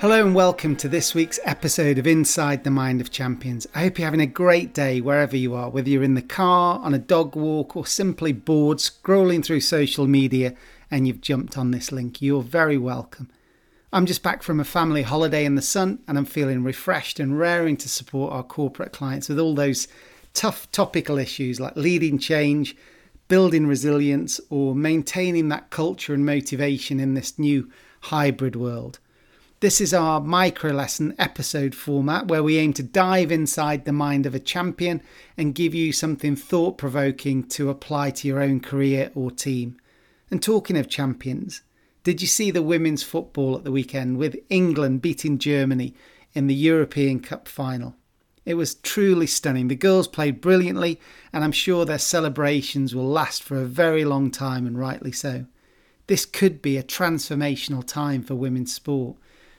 Hello and welcome to this week's episode of Inside the Mind of Champions. I hope you're having a great day wherever you are, whether you're in the car, on a dog walk, or simply bored scrolling through social media and you've jumped on this link. You're very welcome. I'm just back from a family holiday in the sun and I'm feeling refreshed and raring to support our corporate clients with all those tough topical issues like leading change, building resilience, or maintaining that culture and motivation in this new hybrid world. This is our micro lesson episode format where we aim to dive inside the mind of a champion and give you something thought provoking to apply to your own career or team. And talking of champions, did you see the women's football at the weekend with England beating Germany in the European Cup final? It was truly stunning. The girls played brilliantly, and I'm sure their celebrations will last for a very long time, and rightly so. This could be a transformational time for women's sport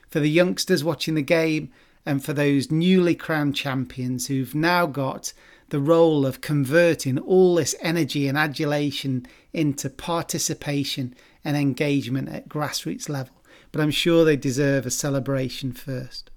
for the youngsters watching the game, and for those newly crowned champions who've now got the role of converting all this energy and adulation into participation and engagement at grassroots level. But I'm sure they deserve a celebration first.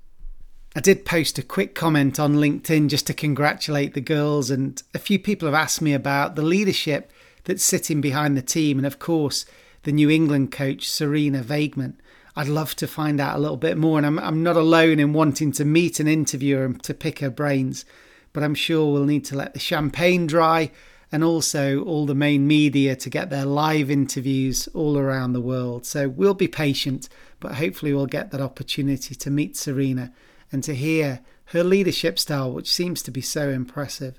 I did post a quick comment on LinkedIn just to congratulate the girls, and a few people have asked me about the leadership that's sitting behind the team, and of course, the New England coach, Sarina Wiegman. I'd love to find out a little bit more. And I'm, I'm not alone in wanting to meet an interviewer and to pick her brains, but I'm sure we'll need to let the champagne dry and also all the main media to get their live interviews all around the world. So we'll be patient, but hopefully we'll get that opportunity to meet Sarina and to hear her leadership style, which seems to be so impressive.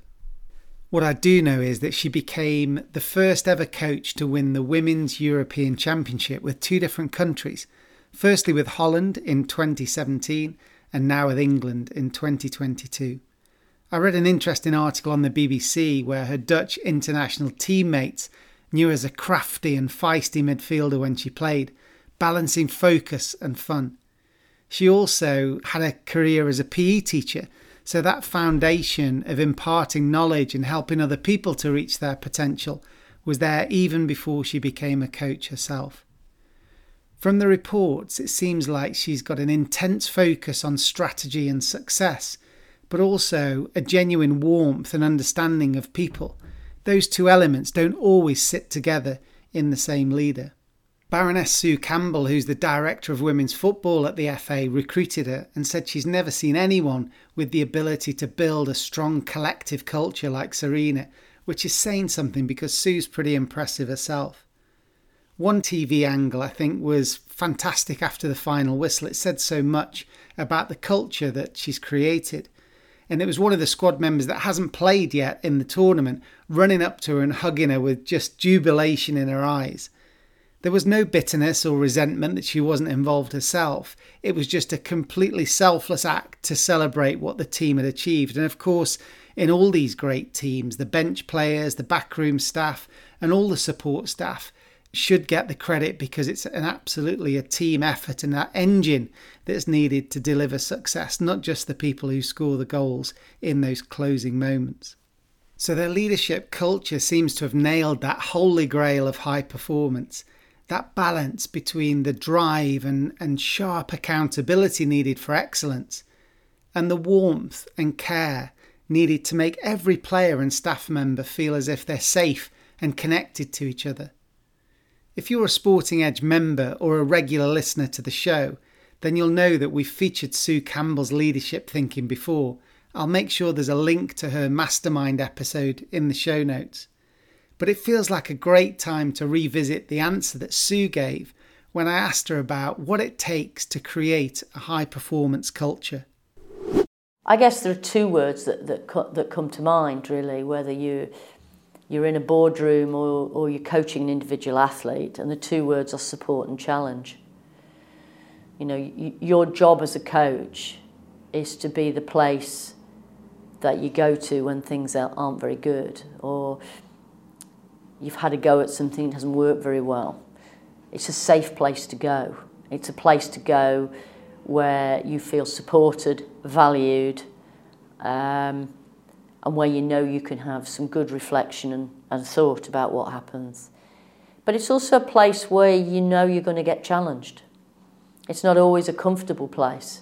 What I do know is that she became the first ever coach to win the Women's European Championship with two different countries firstly with Holland in 2017 and now with England in 2022. I read an interesting article on the BBC where her Dutch international teammates knew her as a crafty and feisty midfielder when she played, balancing focus and fun. She also had a career as a PE teacher, so that foundation of imparting knowledge and helping other people to reach their potential was there even before she became a coach herself. From the reports, it seems like she's got an intense focus on strategy and success, but also a genuine warmth and understanding of people. Those two elements don't always sit together in the same leader. Baroness Sue Campbell, who's the director of women's football at the FA, recruited her and said she's never seen anyone with the ability to build a strong collective culture like Sarina, which is saying something because Sue's pretty impressive herself. One TV angle I think was fantastic after the final whistle. It said so much about the culture that she's created. And it was one of the squad members that hasn't played yet in the tournament running up to her and hugging her with just jubilation in her eyes. There was no bitterness or resentment that she wasn't involved herself. It was just a completely selfless act to celebrate what the team had achieved. And of course, in all these great teams, the bench players, the backroom staff, and all the support staff should get the credit because it's an absolutely a team effort and that engine that's needed to deliver success, not just the people who score the goals in those closing moments. So their leadership culture seems to have nailed that holy grail of high performance, that balance between the drive and, and sharp accountability needed for excellence, and the warmth and care needed to make every player and staff member feel as if they're safe and connected to each other. If you're a Sporting Edge member or a regular listener to the show, then you'll know that we've featured Sue Campbell's leadership thinking before. I'll make sure there's a link to her mastermind episode in the show notes. But it feels like a great time to revisit the answer that Sue gave when I asked her about what it takes to create a high performance culture. I guess there are two words that, that, that come to mind really, whether you you're in a boardroom or, or you're coaching an individual athlete, and the two words are support and challenge. You know, your job as a coach is to be the place that you go to when things aren't very good, or you've had a go at something that hasn't worked very well. It's a safe place to go. It's a place to go where you feel supported, valued, um, and where you know you can have some good reflection and, and thought about what happens. But it's also a place where you know you're going to get challenged. It's not always a comfortable place.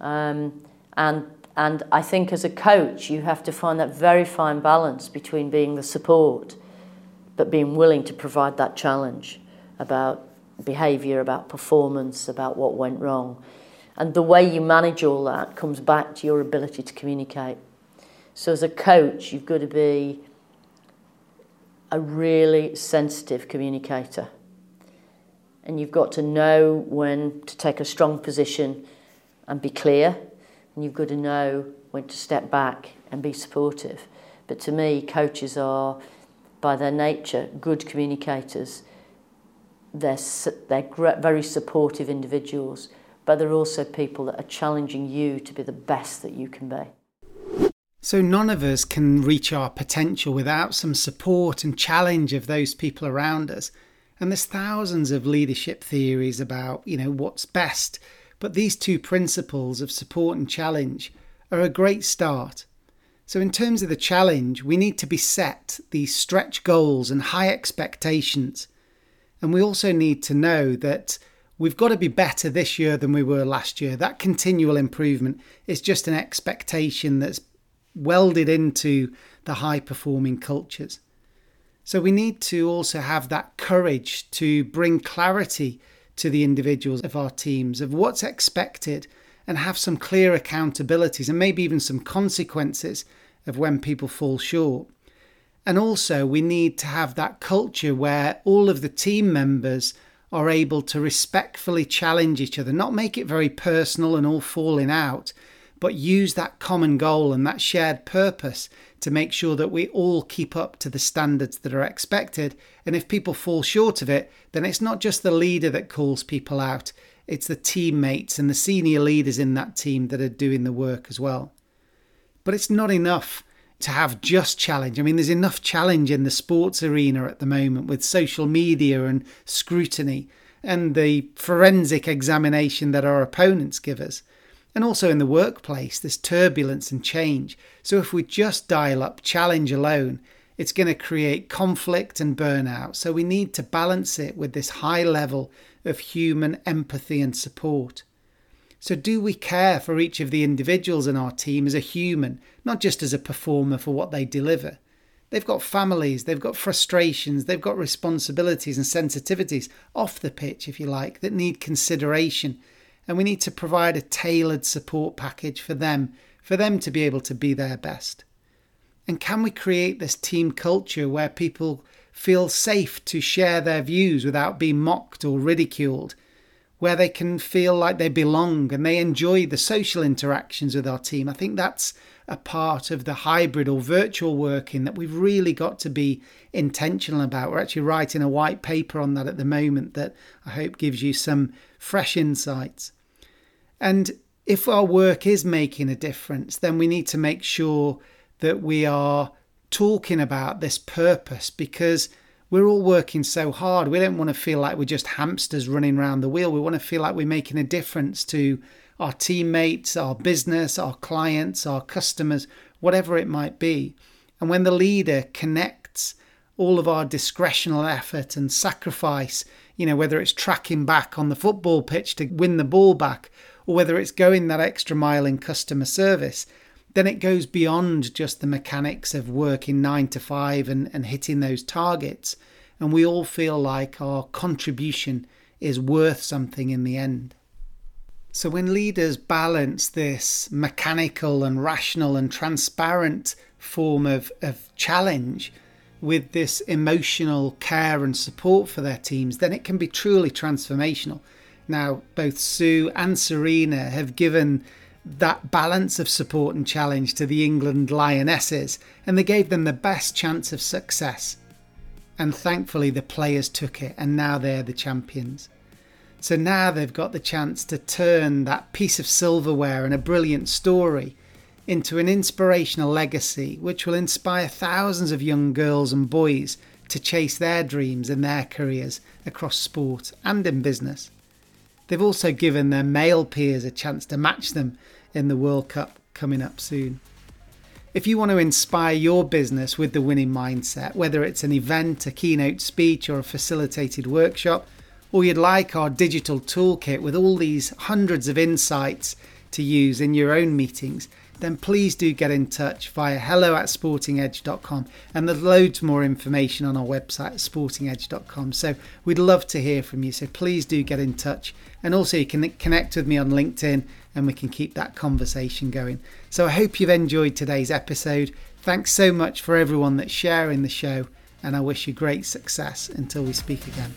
Um, and, and I think as a coach, you have to find that very fine balance between being the support, but being willing to provide that challenge about behaviour, about performance, about what went wrong. And the way you manage all that comes back to your ability to communicate. So as a coach, you've got to be a really sensitive communicator. And you've got to know when to take a strong position and be clear. And you've got to know when to step back and be supportive. But to me, coaches are, by their nature, good communicators. They're, they're very supportive individuals, but they're also people that are challenging you to be the best that you can be. So, none of us can reach our potential without some support and challenge of those people around us. And there's thousands of leadership theories about, you know, what's best. But these two principles of support and challenge are a great start. So, in terms of the challenge, we need to be set these stretch goals and high expectations. And we also need to know that we've got to be better this year than we were last year. That continual improvement is just an expectation that's welded into the high performing cultures. So we need to also have that courage to bring clarity to the individuals of our teams of what's expected and have some clear accountabilities and maybe even some consequences of when people fall short. And also, we need to have that culture where all of the team members are able to respectfully challenge each other, not make it very personal and all falling out, but use that common goal and that shared purpose to make sure that we all keep up to the standards that are expected. And if people fall short of it, then it's not just the leader that calls people out, it's the teammates and the senior leaders in that team that are doing the work as well. But it's not enough to have just challenge. I mean, there's enough challenge in the sports arena at the moment with social media and scrutiny and the forensic examination that our opponents give us. And also in the workplace, there's turbulence and change. So if we just dial up challenge alone, it's going to create conflict and burnout. So we need to balance it with this high level of human empathy and support. So, do we care for each of the individuals in our team as a human, not just as a performer for what they deliver? They've got families, they've got frustrations, they've got responsibilities and sensitivities off the pitch, if you like, that need consideration and we need to provide a tailored support package for them, for them to be able to be their best. And can we create this team culture where people feel safe to share their views without being mocked or ridiculed, where they can feel like they belong and they enjoy the social interactions with our team? I think that's a part of the hybrid or virtual working that we've really got to be intentional about. We're actually writing a white paper on that at the moment that I hope gives you some fresh insights. And if our work is making a difference, then we need to make sure that we are talking about this purpose because we're all working so hard. We don't want to feel like we're just hamsters running around the wheel. We want to feel like we're making a difference to our teammates, our business, our clients, our customers, whatever it might be. And when the leader connects all of our discretional effort and sacrifice, you know, whether it's tracking back on the football pitch to win the ball back or whether it's going that extra mile in customer service, then it goes beyond just the mechanics of working nine to five and, and hitting those targets. And we all feel like our contribution is worth something in the end. So, when leaders balance this mechanical and rational and transparent form of, of challenge with this emotional care and support for their teams, then it can be truly transformational. Now, both Sue and Sarina have given that balance of support and challenge to the England Lionesses, and they gave them the best chance of success. And thankfully, the players took it, and now they're the champions. So now they've got the chance to turn that piece of silverware and a brilliant story into an inspirational legacy which will inspire thousands of young girls and boys to chase their dreams and their careers across sport and in business. They've also given their male peers a chance to match them in the World Cup coming up soon. If you want to inspire your business with the winning mindset, whether it's an event, a keynote speech, or a facilitated workshop, or you'd like our digital toolkit with all these hundreds of insights to use in your own meetings, then please do get in touch via hello at sportingedge.com. And there's loads more information on our website, sportingedge.com. So we'd love to hear from you. So please do get in touch. And also, you can connect with me on LinkedIn and we can keep that conversation going. So I hope you've enjoyed today's episode. Thanks so much for everyone that's sharing the show. And I wish you great success until we speak again.